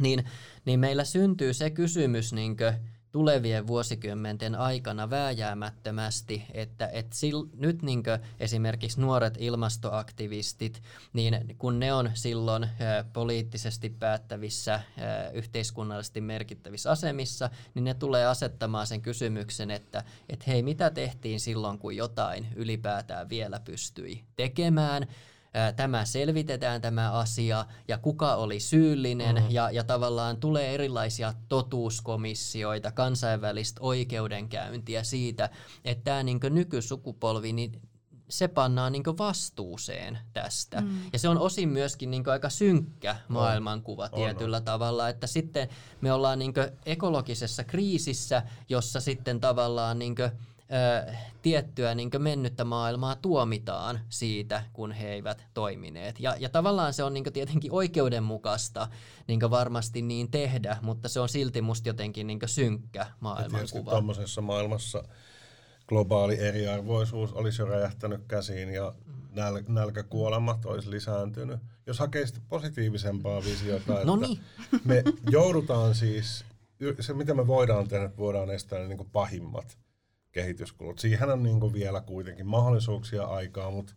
Niin, niin meillä syntyy se kysymys, niin kuin, tulevien vuosikymmenten aikana vääjäämättömästi, että et sil, nyt niin esimerkiksi nuoret ilmastoaktivistit, niin kun ne on silloin ä, poliittisesti päättävissä, ä, yhteiskunnallisesti merkittävissä asemissa, niin ne tulee asettamaan sen kysymyksen, että et hei, mitä tehtiin silloin, kun jotain ylipäätään vielä pystyi tekemään, tämä selvitetään tämä asia ja kuka oli syyllinen mm. ja, ja tavallaan tulee erilaisia totuuskomissioita, kansainvälistä oikeudenkäyntiä siitä, että tämä niin nykysukupolvi, niin se pannaan niin vastuuseen tästä. Mm. Ja se on osin myöskin niin aika synkkä maailmankuva on. tietyllä on. tavalla, että sitten me ollaan niin ekologisessa kriisissä, jossa sitten tavallaan... Niin ö, tiettyä niin mennyttä maailmaa tuomitaan siitä, kun he eivät toimineet. Ja, ja tavallaan se on niin tietenkin oikeudenmukaista niin varmasti niin tehdä, mutta se on silti musta jotenkin niin synkkä maailmankuva. Tuommoisessa maailmassa globaali eriarvoisuus olisi jo räjähtänyt käsiin ja näl- nälkäkuolemat olisi lisääntynyt. Jos hakee positiivisempaa visiota, että no niin. me joudutaan siis, se mitä me voidaan tehdä, voidaan estää niin pahimmat kehityskulut. Siihen on niin kuin vielä kuitenkin mahdollisuuksia aikaa, mutta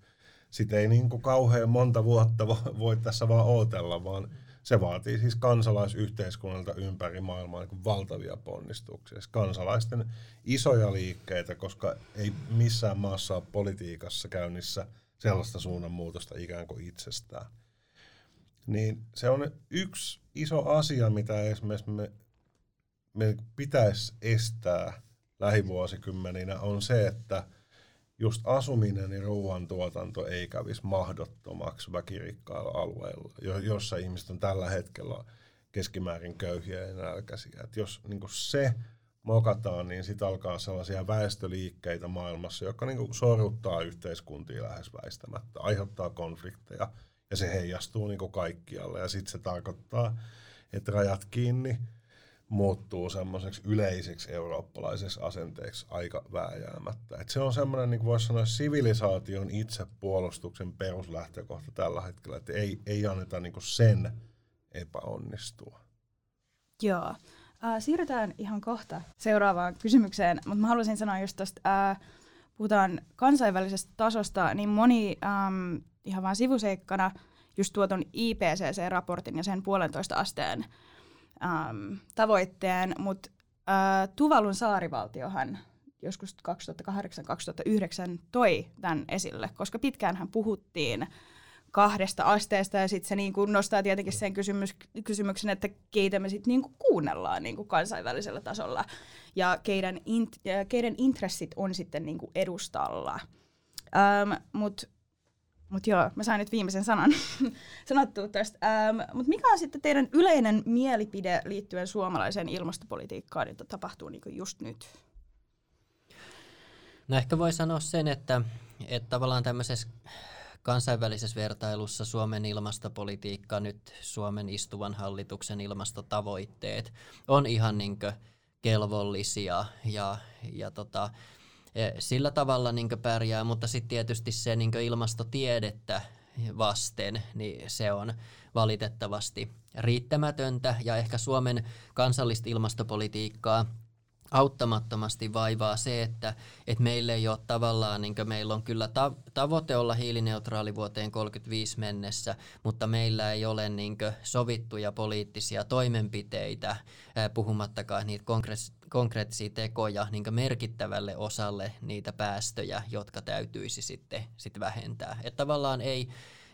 sitä ei niin kuin kauhean monta vuotta voi tässä vaan ootella, vaan se vaatii siis kansalaisyhteiskunnalta ympäri maailmaa niin valtavia ponnistuksia. Siis kansalaisten isoja liikkeitä, koska ei missään maassa ole politiikassa käynnissä sellaista suunnanmuutosta ikään kuin itsestään. Niin se on yksi iso asia, mitä esimerkiksi me, me pitäisi estää – lähivuosikymmeninä on se, että just asuminen ja ruoantuotanto ei kävisi mahdottomaksi väkirikkailla alueilla, jossa ihmiset on tällä hetkellä keskimäärin köyhiä ja nälkäisiä. Et jos niin se mokataan, niin sitten alkaa sellaisia väestöliikkeitä maailmassa, jotka niin sorruttaa yhteiskuntia lähes väistämättä, aiheuttaa konflikteja ja se heijastuu niin kaikkialle. Ja sitten se tarkoittaa, että rajat kiinni – muuttuu semmoiseksi yleiseksi eurooppalaiseksi asenteeksi aika vääjäämättä. Et se on semmoinen, niin voisi sanoa, sivilisaation itsepuolustuksen peruslähtökohta tällä hetkellä, että ei, ei anneta niin sen epäonnistua. Joo. Äh, siirrytään ihan kohta seuraavaan kysymykseen, mutta mä haluaisin sanoa just tuosta, äh, puhutaan kansainvälisestä tasosta, niin moni ähm, ihan vain sivuseikkana just tuoton IPCC-raportin ja sen puolentoista asteen äm, tavoitteen, mutta äh, Tuvalun saarivaltiohan joskus 2008-2009 toi tämän esille, koska pitkäänhän puhuttiin kahdesta asteesta ja sitten se niin kuin nostaa tietenkin sen kysymys, kysymyksen, että keitä me sitten niin kuunnellaan niin kuin kansainvälisellä tasolla ja keiden, int, keiden intressit on sitten niin kuin edustalla. Ähm, Mutta mut joo, mä sain nyt viimeisen sanan [LAUGHS] sanottua tästä. Ähm, Mutta mikä on sitten teidän yleinen mielipide liittyen suomalaiseen ilmastopolitiikkaan, jota tapahtuu niin kuin just nyt? No ehkä voi sanoa sen, että, että tavallaan tämmöisessä kansainvälisessä vertailussa Suomen ilmastopolitiikka, nyt Suomen istuvan hallituksen ilmastotavoitteet on ihan niin kelvollisia ja, ja tota, sillä tavalla niin pärjää, mutta sitten tietysti se niin ilmastotiedettä vasten, niin se on valitettavasti riittämätöntä ja ehkä Suomen kansallista ilmastopolitiikkaa auttamattomasti vaivaa se, että, että meillä ei ole tavallaan, niin meillä on kyllä ta- tavoite olla hiilineutraali vuoteen 35 mennessä, mutta meillä ei ole niin sovittuja poliittisia toimenpiteitä, puhumattakaan niitä konkre- konkreettisia tekoja niin merkittävälle osalle niitä päästöjä, jotka täytyisi sitten sit vähentää. Että tavallaan ei,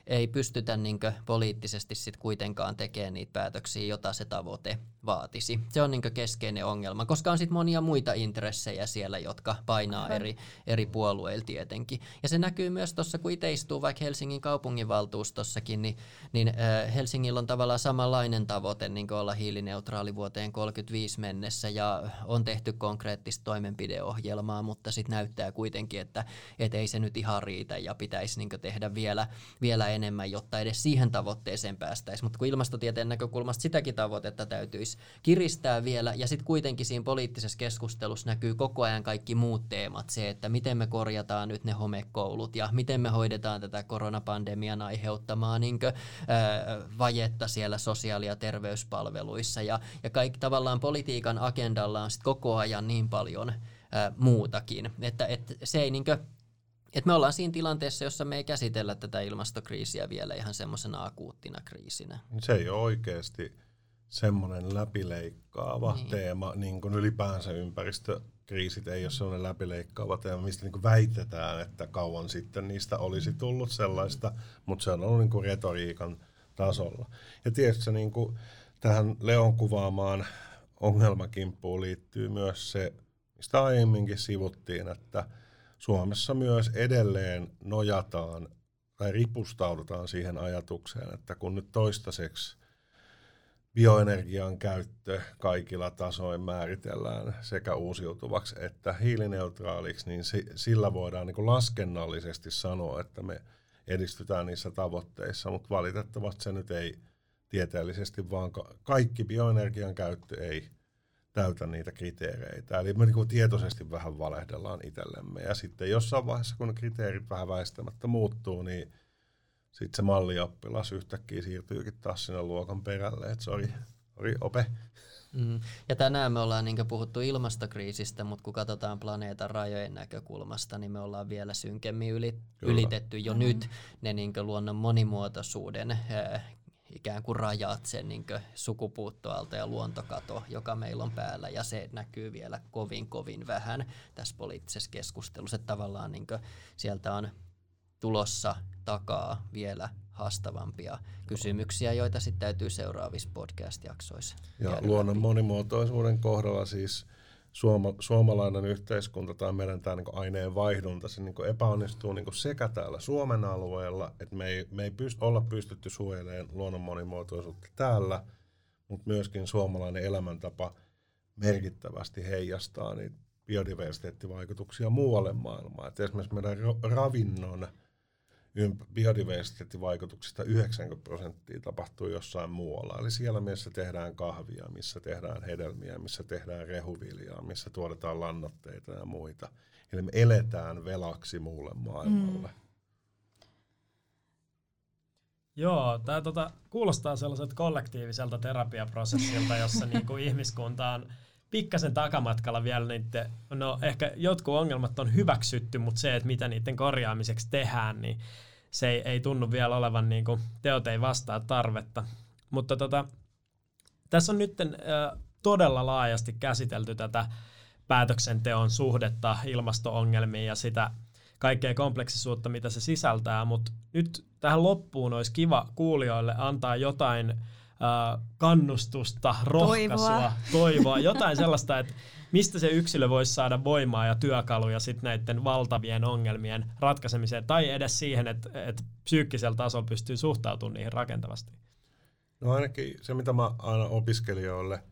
ei pystytä niin poliittisesti sit kuitenkaan tekemään niitä päätöksiä, jota se tavoite vaatisi. Se on niin keskeinen ongelma, koska on sitten monia muita intressejä siellä, jotka painaa eri, eri puolueilla tietenkin. Ja se näkyy myös tuossa, kun itse istuu vaikka Helsingin kaupunginvaltuustossakin, niin, niin äh, Helsingillä on tavallaan samanlainen tavoite niin olla hiilineutraali vuoteen 35 mennessä ja on tehty konkreettista toimenpideohjelmaa, mutta sitten näyttää kuitenkin, että et ei se nyt ihan riitä ja pitäisi niin tehdä vielä, vielä enemmän, jotta edes siihen tavoitteeseen päästäisiin. Mutta kun ilmastotieteen näkökulmasta sitäkin tavoitetta täytyisi kiristää vielä, ja sitten kuitenkin siinä poliittisessa keskustelussa näkyy koko ajan kaikki muut teemat, se, että miten me korjataan nyt ne homekoulut, ja miten me hoidetaan tätä koronapandemian aiheuttamaa niin kuin, ää, vajetta siellä sosiaali- ja terveyspalveluissa, ja, ja kaikki tavallaan politiikan agendalla on sitten koko ajan niin paljon ää, muutakin, että, että se ei niin kuin, et me ollaan siinä tilanteessa, jossa me ei käsitellä tätä ilmastokriisiä vielä ihan semmoisena akuuttina kriisinä. Se ei ole oikeasti semmoinen läpileikkaava niin. teema, niin kuin ylipäänsä ympäristökriisit ei ole semmoinen läpileikkaava teema, mistä niin kuin väitetään, että kauan sitten niistä olisi tullut sellaista, mutta se on ollut niin kuin retoriikan tasolla. Ja tietysti niin kuin tähän Leon kuvaamaan ongelmakimppuun liittyy myös se, mistä aiemminkin sivuttiin, että Suomessa myös edelleen nojataan tai ripustaudutaan siihen ajatukseen, että kun nyt toistaiseksi bioenergian käyttö kaikilla tasoin määritellään sekä uusiutuvaksi että hiilineutraaliksi, niin sillä voidaan niin laskennallisesti sanoa, että me edistytään niissä tavoitteissa, mutta valitettavasti se nyt ei tieteellisesti, vaan kaikki bioenergian käyttö ei täytä niitä kriteereitä. Eli me niin tietoisesti vähän valehdellaan itsellemme. Ja sitten jossain vaiheessa, kun ne kriteerit vähän väistämättä muuttuu, niin sitten se mallioppilas yhtäkkiä siirtyykin taas sinne luokan perälle, että sori, sori ope. Mm. Ja tänään me ollaan niin puhuttu ilmastokriisistä, mutta kun katsotaan planeetan rajojen näkökulmasta, niin me ollaan vielä synkemmin yli, ylitetty jo mm. nyt ne niin luonnon monimuotoisuuden ikään kuin rajat sen niin sukupuuttoalta ja luontokato, joka meillä on päällä, ja se näkyy vielä kovin kovin vähän tässä poliittisessa keskustelussa. Että tavallaan niin sieltä on tulossa takaa vielä haastavampia kysymyksiä, joita sitten täytyy seuraavissa podcast-jaksoissa. Ja luonnon läpi. monimuotoisuuden kohdalla siis suoma, suomalainen yhteiskunta tai meidän tämä niin aineen vaihdunta, se niin epäonnistuu niin sekä täällä Suomen alueella, että me ei, me ei pyst, olla pystytty suojelemaan luonnon monimuotoisuutta täällä, mutta myöskin suomalainen elämäntapa merkittävästi heijastaa niitä biodiversiteettivaikutuksia muualle maailmaan. Et esimerkiksi meidän ravinnon biodiversiteettivaikutuksista 90 prosenttia tapahtuu jossain muualla. Eli siellä, missä tehdään kahvia, missä tehdään hedelmiä, missä tehdään rehuviljaa, missä tuotetaan lannoitteita ja muita. Eli me eletään velaksi muulle maailmalle. Mm. Joo, tämä tota, kuulostaa sellaiselta kollektiiviselta terapiaprosessilta, jossa niinku ihmiskunta on pikkasen takamatkalla vielä niiden, no ehkä jotkut ongelmat on hyväksytty, mutta se, että mitä niiden korjaamiseksi tehdään, niin se ei, ei tunnu vielä olevan, niin kuin, teot ei vastaa tarvetta. Mutta tota, tässä on nyt äh, todella laajasti käsitelty tätä päätöksenteon suhdetta ilmasto-ongelmiin ja sitä kaikkea kompleksisuutta, mitä se sisältää, mutta nyt tähän loppuun olisi kiva kuulijoille antaa jotain kannustusta, rohkaisua, toivoa, toivoa jotain sellaista, että mistä se yksilö voisi saada voimaa ja työkaluja sitten näiden valtavien ongelmien ratkaisemiseen, tai edes siihen, että, että psyykkisellä tasolla pystyy suhtautumaan niihin rakentavasti? No ainakin se, mitä mä aina opiskelijoille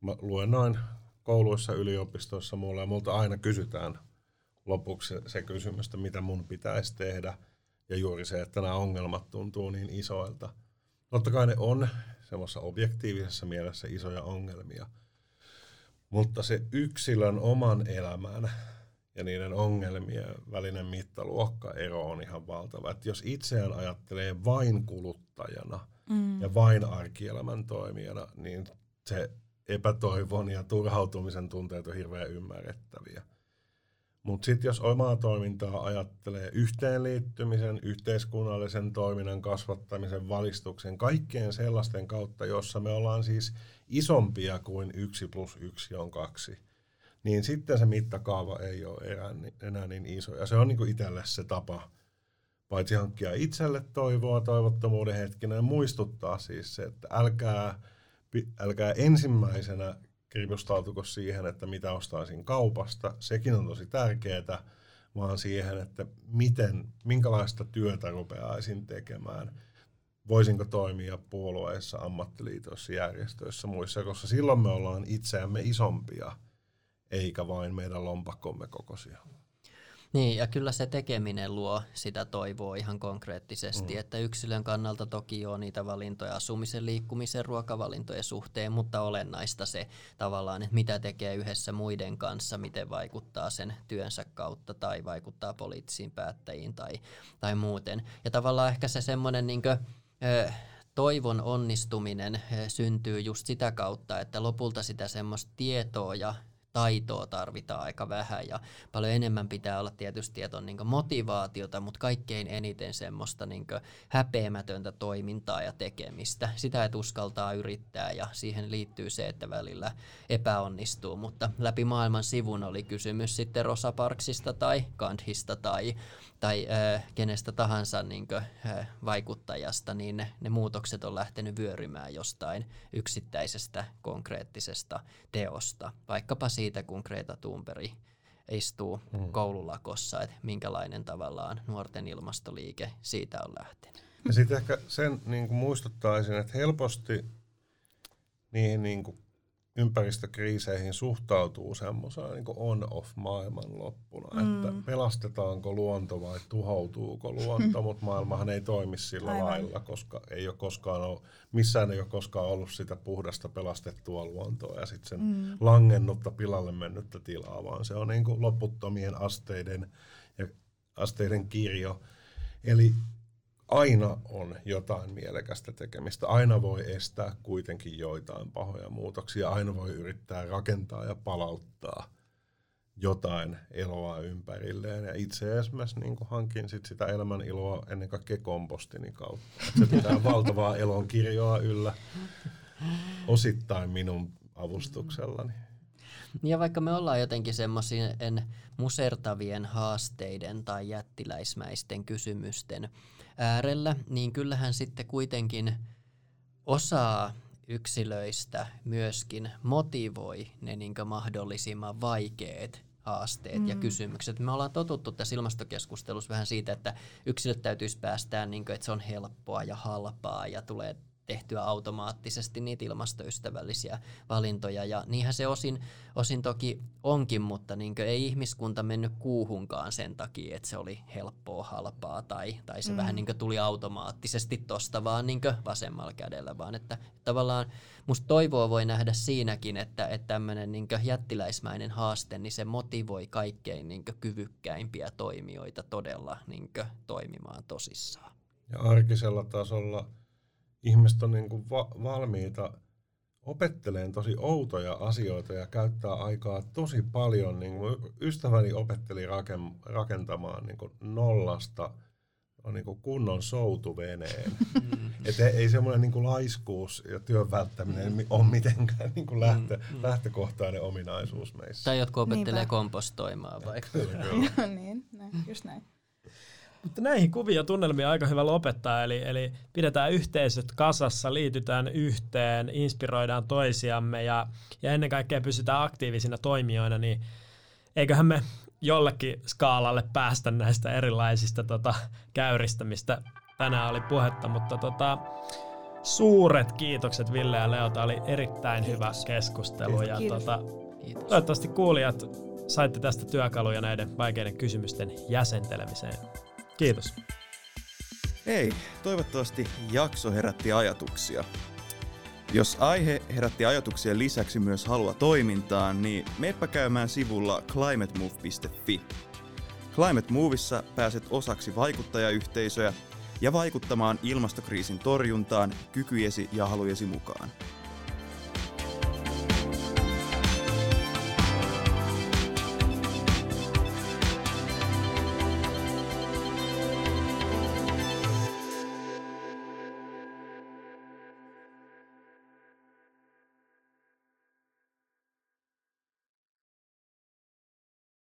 mä luennoin kouluissa, yliopistoissa mulle, ja multa aina kysytään lopuksi se, se kysymys, että mitä mun pitäisi tehdä, ja juuri se, että nämä ongelmat tuntuu niin isoilta. Totta kai ne on semmoisessa objektiivisessa mielessä isoja ongelmia, mutta se yksilön oman elämän ja niiden ongelmien välinen mittaluokkaero on ihan valtava. Että jos itseään ajattelee vain kuluttajana mm. ja vain arkielämän toimijana, niin se epätoivon ja turhautumisen tunteet on hirveän ymmärrettäviä. Mutta sitten jos omaa toimintaa ajattelee yhteenliittymisen, yhteiskunnallisen toiminnan kasvattamisen, valistuksen, kaikkeen sellaisten kautta, jossa me ollaan siis isompia kuin yksi plus yksi on kaksi, niin sitten se mittakaava ei ole enää, enää niin iso. Ja se on niin itselle se tapa, paitsi hankkia itselle toivoa toivottomuuden hetkinä ja muistuttaa siis se, että älkää, älkää ensimmäisenä kirjustautuko siihen, että mitä ostaisin kaupasta, sekin on tosi tärkeää, vaan siihen, että miten, minkälaista työtä rupeaisin tekemään. Voisinko toimia puolueissa, ammattiliitoissa, järjestöissä, muissa, koska silloin me ollaan itseämme isompia, eikä vain meidän lompakkomme kokoisia. Niin, ja kyllä se tekeminen luo sitä toivoa ihan konkreettisesti, mm. että yksilön kannalta toki on niitä valintoja asumisen, liikkumisen, ruokavalintojen suhteen, mutta olennaista se tavallaan, että mitä tekee yhdessä muiden kanssa, miten vaikuttaa sen työnsä kautta tai vaikuttaa poliittisiin päättäjiin tai, tai muuten. Ja tavallaan ehkä se semmoinen niin kuin, toivon onnistuminen syntyy just sitä kautta, että lopulta sitä semmoista tietoa ja taitoa tarvitaan aika vähän ja paljon enemmän pitää olla tietysti, että on niin motivaatiota, mutta kaikkein eniten semmoista niin häpeämätöntä toimintaa ja tekemistä. Sitä, että uskaltaa yrittää ja siihen liittyy se, että välillä epäonnistuu, mutta läpi maailman sivun oli kysymys sitten Rosa Parksista tai Gandhista tai tai äh, kenestä tahansa niin kuin, äh, vaikuttajasta, niin ne, ne muutokset on lähtenyt vyörymään jostain yksittäisestä konkreettisesta teosta. Vaikkapa siitä, kun Greta Thunberg istuu mm. koululakossa, että minkälainen tavallaan nuorten ilmastoliike siitä on lähtenyt. Ja sitten ehkä sen niin kuin muistuttaisin, että helposti niihin niin kuin ympäristökriiseihin suhtautuu semmoisena niin on-off maailmanloppuna, mm. että pelastetaanko luonto vai tuhoutuuko luonto, [LAUGHS] mutta maailmahan ei toimi sillä Aivan. lailla, koska ei ole koskaan ollut, missään ei ole koskaan ollut sitä puhdasta pelastettua luontoa ja sitten sen mm. langennutta pilalle mennyttä tilaa, vaan se on niin kuin loputtomien asteiden ja asteiden kirjo. Eli aina on jotain mielekästä tekemistä. Aina voi estää kuitenkin joitain pahoja muutoksia. Aina voi yrittää rakentaa ja palauttaa jotain eloa ympärilleen. Ja itse esimerkiksi niin hankin sit sitä elämän iloa ennen kaikkea kompostini kautta. Et se pitää [LAUGHS] valtavaa elon kirjoa yllä osittain minun avustuksellani. Ja vaikka me ollaan jotenkin semmoisien musertavien haasteiden tai jättiläismäisten kysymysten äärellä, niin kyllähän sitten kuitenkin osaa yksilöistä myöskin motivoi ne niin mahdollisimman vaikeat haasteet mm. ja kysymykset. Me ollaan totuttu tässä ilmastokeskustelussa vähän siitä, että yksilöt täytyisi päästää, niin kuin, että se on helppoa ja halpaa ja tulee tehtyä automaattisesti niitä ilmastoystävällisiä valintoja. Ja niinhän se osin, osin toki onkin, mutta niin ei ihmiskunta mennyt kuuhunkaan sen takia, että se oli helppoa, halpaa tai, tai se mm. vähän niin tuli automaattisesti tosta vaan niin vasemmalla kädellä, vaan että tavallaan musta toivoa voi nähdä siinäkin, että, että tämmöinen niin jättiläismäinen haaste, niin se motivoi kaikkein niin kyvykkäimpiä toimijoita todella niin toimimaan tosissaan. Ja arkisella tasolla – ihmiset on niin kuin va- valmiita opetteleen tosi outoja asioita ja käyttää aikaa tosi paljon. Niin kuin ystäväni opetteli raken- rakentamaan niin kuin nollasta on niin kuin kunnon soutuveneen. [LAUGHS] Mm. Että ei semmoinen niin kuin laiskuus ja työn välttäminen ole mitenkään niin kuin lähtö, mm. lähtökohtainen ominaisuus meissä. Tai jotkut opettelee Niinpä. kompostoimaan vaikka. [LAUGHS] niin, näin, just näin. Mutta näihin kuvia tunnelmia aika hyvä lopettaa, eli, eli pidetään yhteisöt kasassa, liitytään yhteen, inspiroidaan toisiamme ja, ja ennen kaikkea pysytään aktiivisina toimijoina, niin eiköhän me jollekin skaalalle päästä näistä erilaisista tota, käyristä, mistä tänään oli puhetta, mutta tota, suuret kiitokset Ville ja Leo, tämä oli erittäin Kiitos. hyvä keskustelu Kiitos. ja Tota, Kiitos. toivottavasti kuulijat saitte tästä työkaluja näiden vaikeiden kysymysten jäsentelemiseen. Kiitos. Hei, toivottavasti jakso herätti ajatuksia. Jos aihe herätti ajatuksia lisäksi myös halua toimintaan, niin meppä käymään sivulla climatemove.fi. Climate Movissa pääset osaksi vaikuttajayhteisöä ja vaikuttamaan ilmastokriisin torjuntaan kykyjesi ja halujesi mukaan.